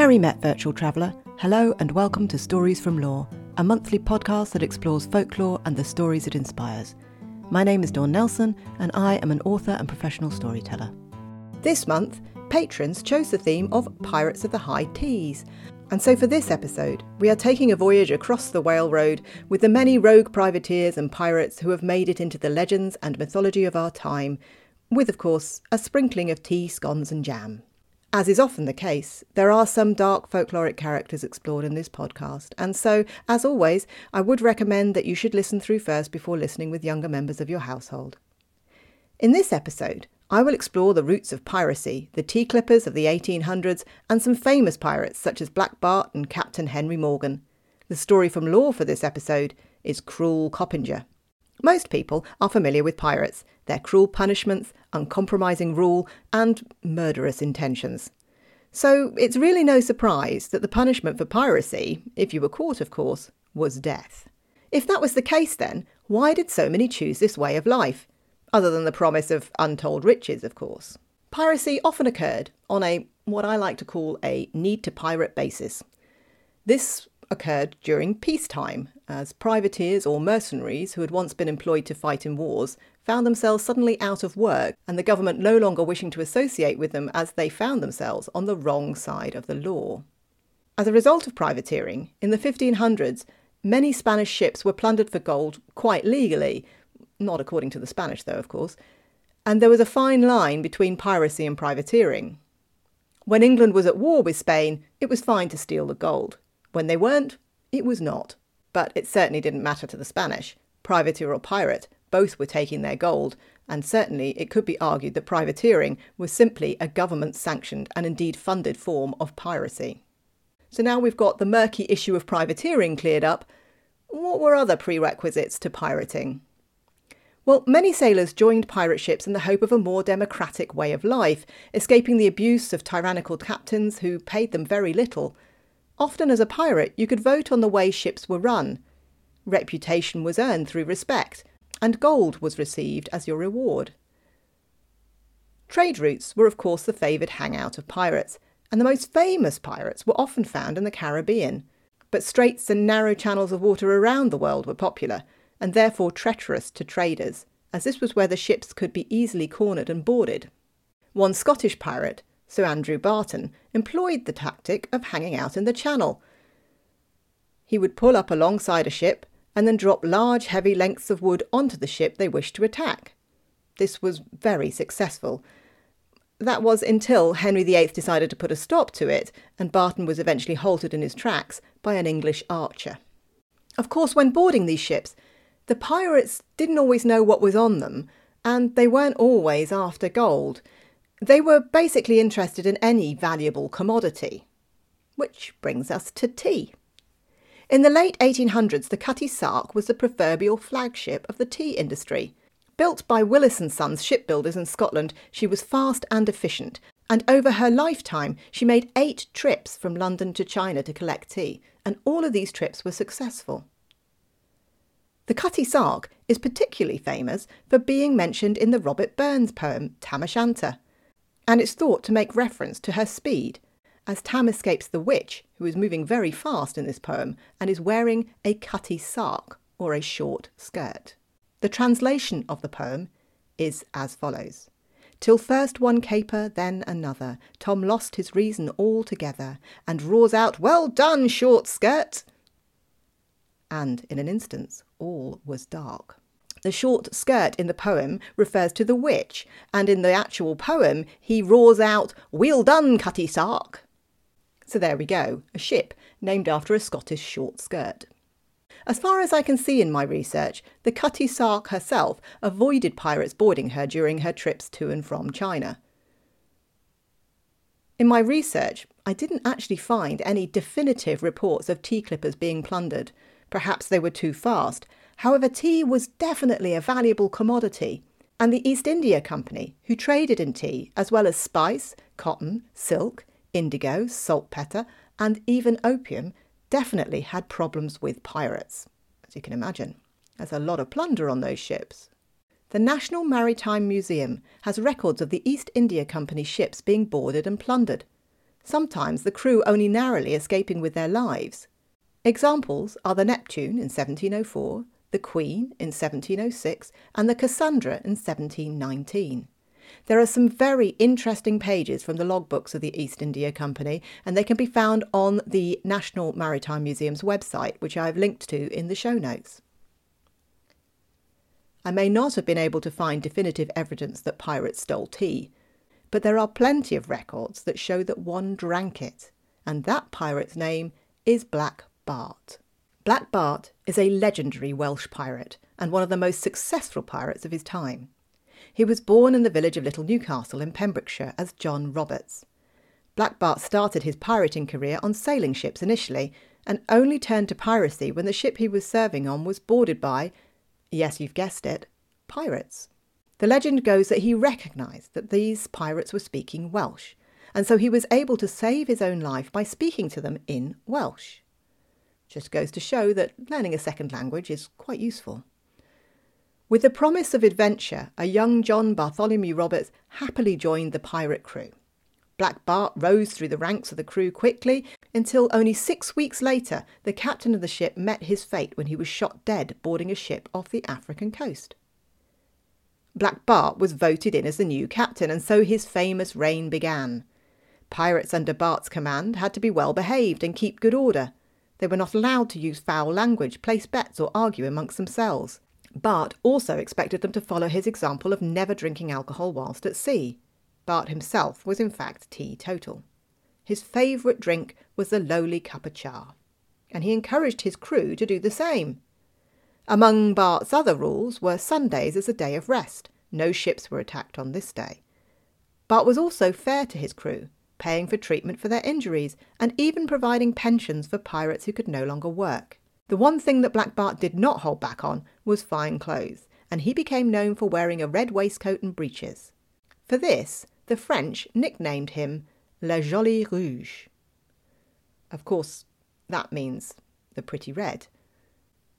Merry Met Virtual Traveller. Hello and welcome to Stories from Lore, a monthly podcast that explores folklore and the stories it inspires. My name is Dawn Nelson, and I am an author and professional storyteller. This month, patrons chose the theme of Pirates of the High Teas. And so for this episode, we are taking a voyage across the Whale Road with the many rogue privateers and pirates who have made it into the legends and mythology of our time, with, of course, a sprinkling of tea, scones, and jam. As is often the case, there are some dark folkloric characters explored in this podcast, and so, as always, I would recommend that you should listen through first before listening with younger members of your household. In this episode, I will explore the roots of piracy, the tea clippers of the 1800s, and some famous pirates such as Black Bart and Captain Henry Morgan. The story from lore for this episode is Cruel Coppinger. Most people are familiar with pirates, their cruel punishments, uncompromising rule, and murderous intentions. So it's really no surprise that the punishment for piracy, if you were caught, of course, was death. If that was the case, then, why did so many choose this way of life? Other than the promise of untold riches, of course. Piracy often occurred on a, what I like to call a need to pirate basis. This occurred during peacetime, as privateers or mercenaries who had once been employed to fight in wars found themselves suddenly out of work and the government no longer wishing to associate with them as they found themselves on the wrong side of the law. As a result of privateering, in the 1500s, many Spanish ships were plundered for gold quite legally, not according to the Spanish, though, of course, and there was a fine line between piracy and privateering. When England was at war with Spain, it was fine to steal the gold. When they weren't, it was not. But it certainly didn't matter to the Spanish. Privateer or pirate, both were taking their gold, and certainly it could be argued that privateering was simply a government sanctioned and indeed funded form of piracy. So now we've got the murky issue of privateering cleared up. What were other prerequisites to pirating? Well, many sailors joined pirate ships in the hope of a more democratic way of life, escaping the abuse of tyrannical captains who paid them very little Often, as a pirate, you could vote on the way ships were run. Reputation was earned through respect, and gold was received as your reward. Trade routes were, of course, the favoured hangout of pirates, and the most famous pirates were often found in the Caribbean. But straits and narrow channels of water around the world were popular, and therefore treacherous to traders, as this was where the ships could be easily cornered and boarded. One Scottish pirate, Sir Andrew Barton, employed the tactic of hanging out in the channel. He would pull up alongside a ship and then drop large, heavy lengths of wood onto the ship they wished to attack. This was very successful. That was until Henry VIII decided to put a stop to it, and Barton was eventually halted in his tracks by an English archer. Of course, when boarding these ships, the pirates didn't always know what was on them, and they weren't always after gold. They were basically interested in any valuable commodity. Which brings us to tea. In the late 1800s, the Cutty Sark was the proverbial flagship of the tea industry. Built by Willis and Sons shipbuilders in Scotland, she was fast and efficient, and over her lifetime she made eight trips from London to China to collect tea, and all of these trips were successful. The Cutty Sark is particularly famous for being mentioned in the Robert Burns poem Tam O'Shanter and it's thought to make reference to her speed, as Tam escapes the witch, who is moving very fast in this poem and is wearing a cutty sark, or a short skirt. The translation of the poem is as follows. Till first one caper, then another, Tom lost his reason altogether, and roars out, Well done, short skirt! And in an instant, all was dark. The short skirt in the poem refers to the witch, and in the actual poem, he roars out, Weel done, Cutty Sark! So there we go, a ship named after a Scottish short skirt. As far as I can see in my research, the Cutty Sark herself avoided pirates boarding her during her trips to and from China. In my research, I didn't actually find any definitive reports of tea clippers being plundered. Perhaps they were too fast, However, tea was definitely a valuable commodity, and the East India Company, who traded in tea as well as spice, cotton, silk, indigo, saltpetre, and even opium, definitely had problems with pirates. As you can imagine, there's a lot of plunder on those ships. The National Maritime Museum has records of the East India Company ships being boarded and plundered. sometimes the crew only narrowly escaping with their lives. Examples are the Neptune in 1704, the Queen in 1706, and the Cassandra in 1719. There are some very interesting pages from the logbooks of the East India Company, and they can be found on the National Maritime Museum's website, which I have linked to in the show notes. I may not have been able to find definitive evidence that pirates stole tea, but there are plenty of records that show that one drank it, and that pirate's name is Black Bart. Black Bart is a legendary Welsh pirate and one of the most successful pirates of his time. He was born in the village of Little Newcastle in Pembrokeshire as John Roberts. Black Bart started his pirating career on sailing ships initially and only turned to piracy when the ship he was serving on was boarded by, yes, you've guessed it, pirates. The legend goes that he recognised that these pirates were speaking Welsh, and so he was able to save his own life by speaking to them in Welsh. Just goes to show that learning a second language is quite useful. With the promise of adventure, a young John Bartholomew Roberts happily joined the pirate crew. Black Bart rose through the ranks of the crew quickly until only six weeks later the captain of the ship met his fate when he was shot dead boarding a ship off the African coast. Black Bart was voted in as the new captain, and so his famous reign began. Pirates under Bart's command had to be well behaved and keep good order. They were not allowed to use foul language, place bets, or argue amongst themselves. Bart also expected them to follow his example of never drinking alcohol whilst at sea. Bart himself was in fact teetotal. His favourite drink was the lowly cup of char, and he encouraged his crew to do the same. Among Bart's other rules were Sundays as a day of rest. No ships were attacked on this day. Bart was also fair to his crew, paying for treatment for their injuries and even providing pensions for pirates who could no longer work. The one thing that Black Bart did not hold back on was fine clothes, and he became known for wearing a red waistcoat and breeches. For this, the French nicknamed him Le Joli Rouge. Of course, that means the pretty red.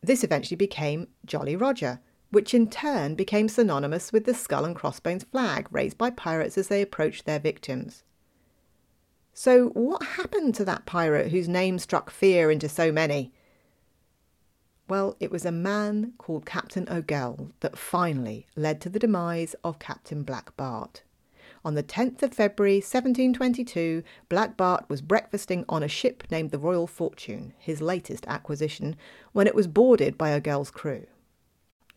This eventually became Jolly Roger, which in turn became synonymous with the skull and crossbones flag raised by pirates as they approached their victims. So, what happened to that pirate whose name struck fear into so many? Well, it was a man called Captain Ogle that finally led to the demise of Captain Black Bart. On the 10th of February 1722, Black Bart was breakfasting on a ship named the Royal Fortune, his latest acquisition, when it was boarded by Ogle's crew.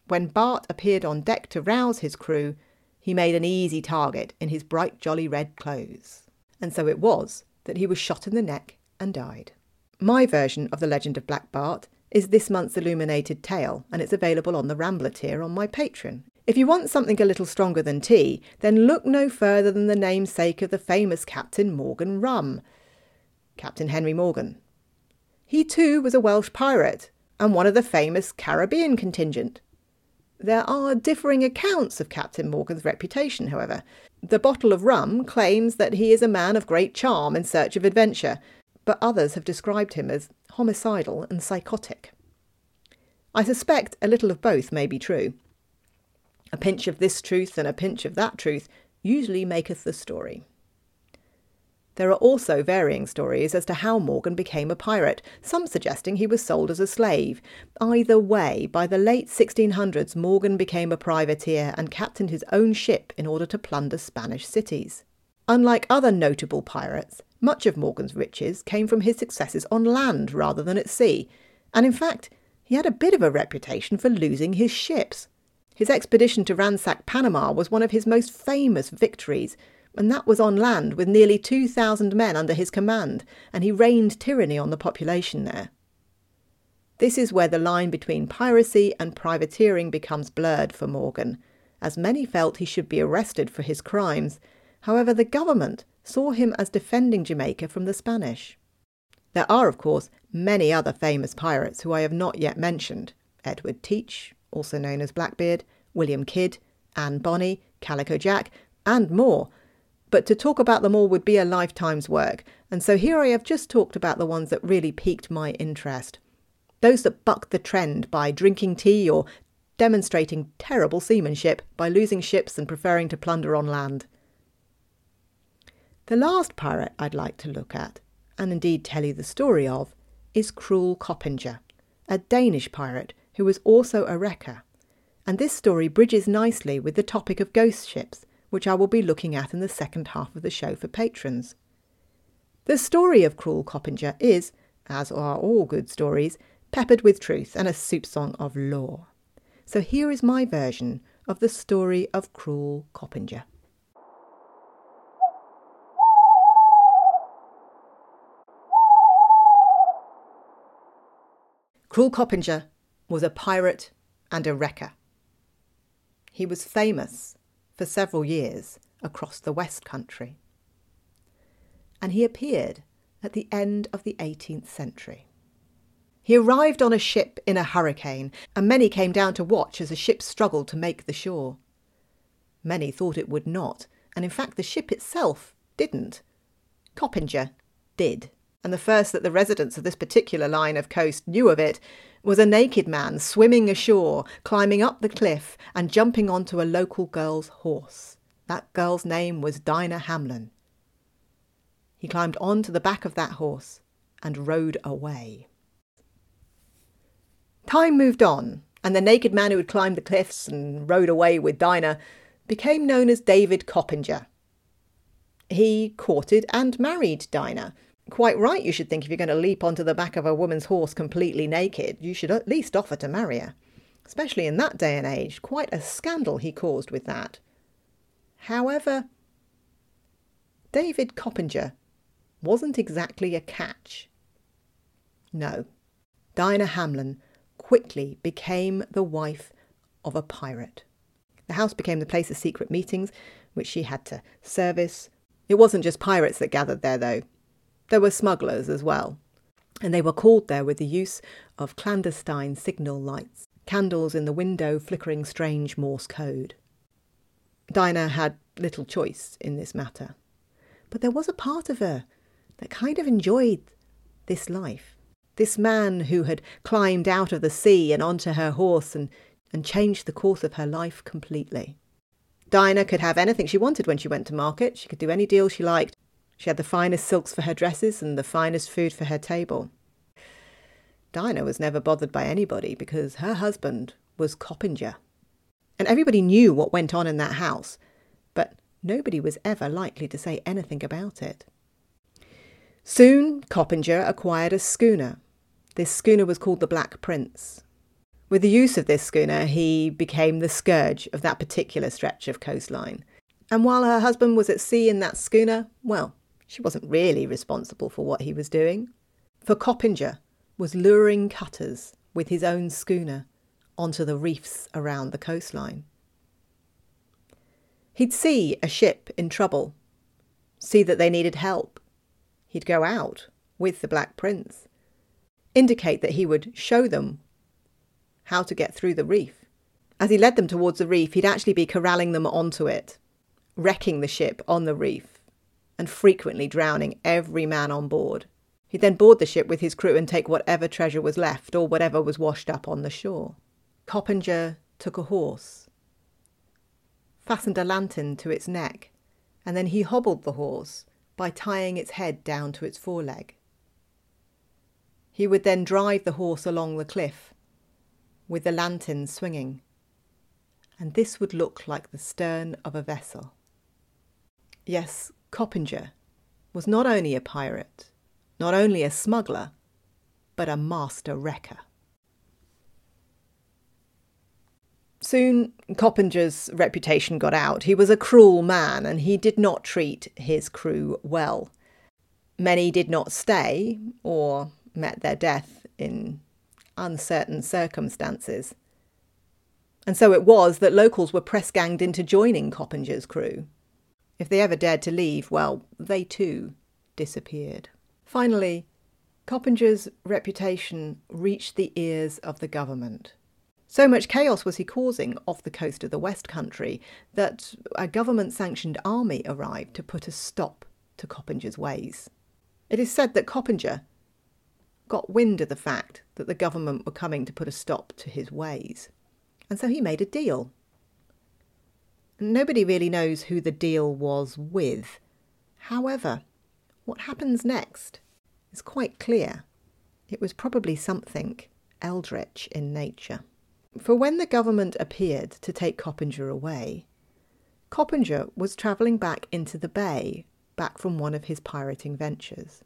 When Bart appeared on deck to rouse his crew, he made an easy target in his bright jolly red clothes. And so it was that he was shot in the neck and died. My version of the legend of Black Bart is this month's illuminated tale, and it's available on the Rambler tier on my Patreon. If you want something a little stronger than tea, then look no further than the namesake of the famous Captain Morgan Rum, Captain Henry Morgan. He too was a Welsh pirate and one of the famous Caribbean contingent. There are differing accounts of Captain Morgan's reputation, however. The bottle of rum claims that he is a man of great charm in search of adventure, but others have described him as homicidal and psychotic. I suspect a little of both may be true. A pinch of this truth and a pinch of that truth usually maketh the story. There are also varying stories as to how Morgan became a pirate, some suggesting he was sold as a slave. Either way, by the late 1600s, Morgan became a privateer and captained his own ship in order to plunder Spanish cities. Unlike other notable pirates, much of Morgan's riches came from his successes on land rather than at sea, and in fact, he had a bit of a reputation for losing his ships. His expedition to ransack Panama was one of his most famous victories, and that was on land with nearly 2,000 men under his command, and he reigned tyranny on the population there. This is where the line between piracy and privateering becomes blurred for Morgan, as many felt he should be arrested for his crimes. However, the government saw him as defending Jamaica from the Spanish. There are, of course, many other famous pirates who I have not yet mentioned Edward Teach, also known as Blackbeard, William Kidd, Anne Bonny, Calico Jack, and more. But to talk about them all would be a lifetime's work, and so here I have just talked about the ones that really piqued my interest. Those that bucked the trend by drinking tea or demonstrating terrible seamanship by losing ships and preferring to plunder on land. The last pirate I'd like to look at, and indeed tell you the story of, is Cruel Coppinger, a Danish pirate who was also a wrecker. And this story bridges nicely with the topic of ghost ships, which I will be looking at in the second half of the show for patrons. The story of Cruel Coppinger is, as are all good stories, peppered with truth and a soup song of lore. So here is my version of the story of Cruel Coppinger. Cruel Coppinger was a pirate and a wrecker. He was famous for several years across the West Country. And he appeared at the end of the 18th century. He arrived on a ship in a hurricane, and many came down to watch as the ship struggled to make the shore. Many thought it would not, and in fact the ship itself didn't. Coppinger did, and the first that the residents of this particular line of coast knew of it was a naked man swimming ashore, climbing up the cliff, and jumping onto a local girl's horse. That girl's name was Dinah Hamlyn. He climbed onto the back of that horse and rode away. Time moved on, and the naked man who had climbed the cliffs and rode away with Dinah became known as David Coppinger. He courted and married Dinah. Quite right, you should think if you're going to leap onto the back of a woman's horse completely naked, you should at least offer to marry her. Especially in that day and age, quite a scandal he caused with that. However, David Coppinger wasn't exactly a catch. No, Dinah Hamlyn quickly became the wife of a pirate. The house became the place of secret meetings, which she had to service. It wasn't just pirates that gathered there, though. There were smugglers as well, and they were called there with the use of clandestine signal lights, candles in the window flickering strange Morse code. Dinah had little choice in this matter, but there was a part of her that kind of enjoyed this life. This man who had climbed out of the sea and onto her horse and, and changed the course of her life completely. Dinah could have anything she wanted when she went to market. She could do any deal she liked. She had the finest silks for her dresses and the finest food for her table. Dinah was never bothered by anybody because her husband was Coppinger. And everybody knew what went on in that house, but nobody was ever likely to say anything about it. Soon, Coppinger acquired a schooner. This schooner was called the Black Prince. With the use of this schooner, he became the scourge of that particular stretch of coastline. And while her husband was at sea in that schooner, well, she wasn't really responsible for what he was doing. For Coppinger was luring cutters with his own schooner onto the reefs around the coastline. He'd see a ship in trouble, see that they needed help, he'd go out with the Black Prince, indicate that he would show them how to get through the reef. As he led them towards the reef, he'd actually be corralling them onto it, wrecking the ship on the reef, and frequently drowning every man on board. He'd then board the ship with his crew and take whatever treasure was left or whatever was washed up on the shore. Coppinger took a horse, fastened a lantern to its neck, and then he hobbled the horse by tying its head down to its foreleg. He would then drive the horse along the cliff, with the lantern swinging, and this would look like the stern of a vessel. Yes, Coppinger was not only a pirate, not only a smuggler, but a master wrecker. Soon Coppinger's reputation got out. He was a cruel man and he did not treat his crew well. Many did not stay or met their death in uncertain circumstances. And so it was that locals were press ganged into joining Coppinger's crew. If they ever dared to leave, well, they too disappeared. Finally, Coppinger's reputation reached the ears of the government. So much chaos was he causing off the coast of the West Country that a government sanctioned army arrived to put a stop to Coppinger's ways. It is said that Coppinger got wind of the fact that the government were coming to put a stop to his ways, and so he made a deal. Nobody really knows who the deal was with. However, what happens next is quite clear. It was probably something eldritch in nature. For when the government appeared to take Coppinger away, Coppinger was travelling back into the bay, back from one of his pirating ventures.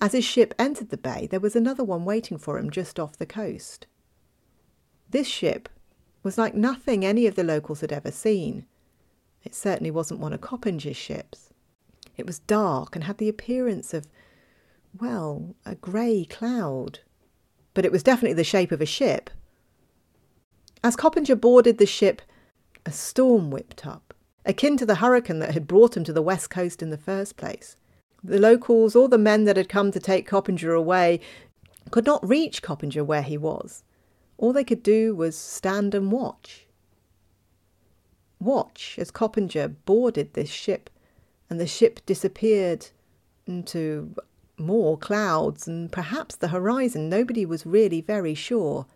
As his ship entered the bay, there was another one waiting for him just off the coast. This ship was like nothing any of the locals had ever seen. It certainly wasn't one of Coppinger's ships. It was dark and had the appearance of, well, a grey cloud. But it was definitely the shape of a ship. As Coppinger boarded the ship, a storm whipped up, akin to the hurricane that had brought him to the west coast in the first place. The locals, all the men that had come to take Coppinger away, could not reach Coppinger where he was. All they could do was stand and watch. Watch as Coppinger boarded this ship, and the ship disappeared into more clouds and perhaps the horizon. Nobody was really very sure.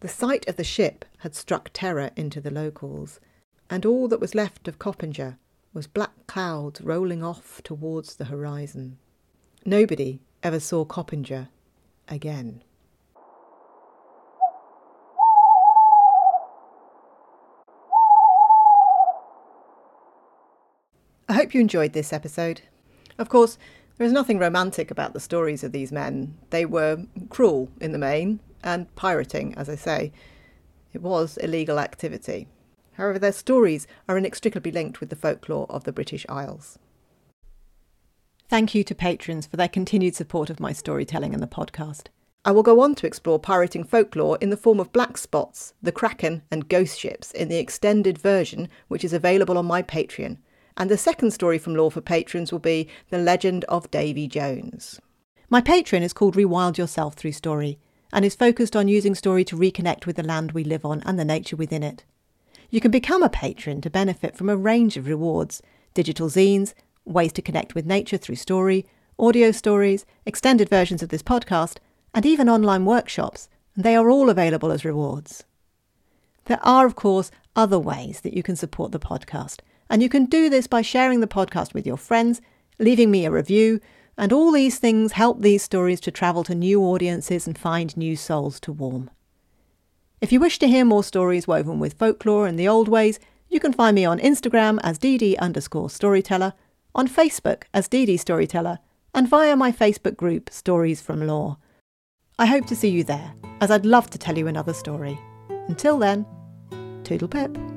The sight of the ship had struck terror into the locals, and all that was left of Coppinger was black clouds rolling off towards the horizon. Nobody ever saw Coppinger again. I hope you enjoyed this episode. Of course, there is nothing romantic about the stories of these men. They were cruel in the main, and pirating, as I say. It was illegal activity. However, their stories are inextricably linked with the folklore of the British Isles. Thank you to patrons for their continued support of my storytelling and the podcast. I will go on to explore pirating folklore in the form of black spots, the kraken, and ghost ships in the extended version, which is available on my Patreon. And the second story from Lore for patrons will be The Legend of Davy Jones. My Patreon is called Rewild Yourself Through Story and is focused on using story to reconnect with the land we live on and the nature within it. You can become a patron to benefit from a range of rewards digital zines, ways to connect with nature through story, audio stories, extended versions of this podcast, and even online workshops, they are all available as rewards. There are, of course, other ways that you can support the podcast, and you can do this by sharing the podcast with your friends, leaving me a review, and all these things help these stories to travel to new audiences and find new souls to warm. If you wish to hear more stories woven with folklore and the old ways, you can find me on Instagram as dd underscore storyteller, on Facebook as dd storyteller, and via my Facebook group Stories from Lore. I hope to see you there, as I'd love to tell you another story. Until then, toodle pip.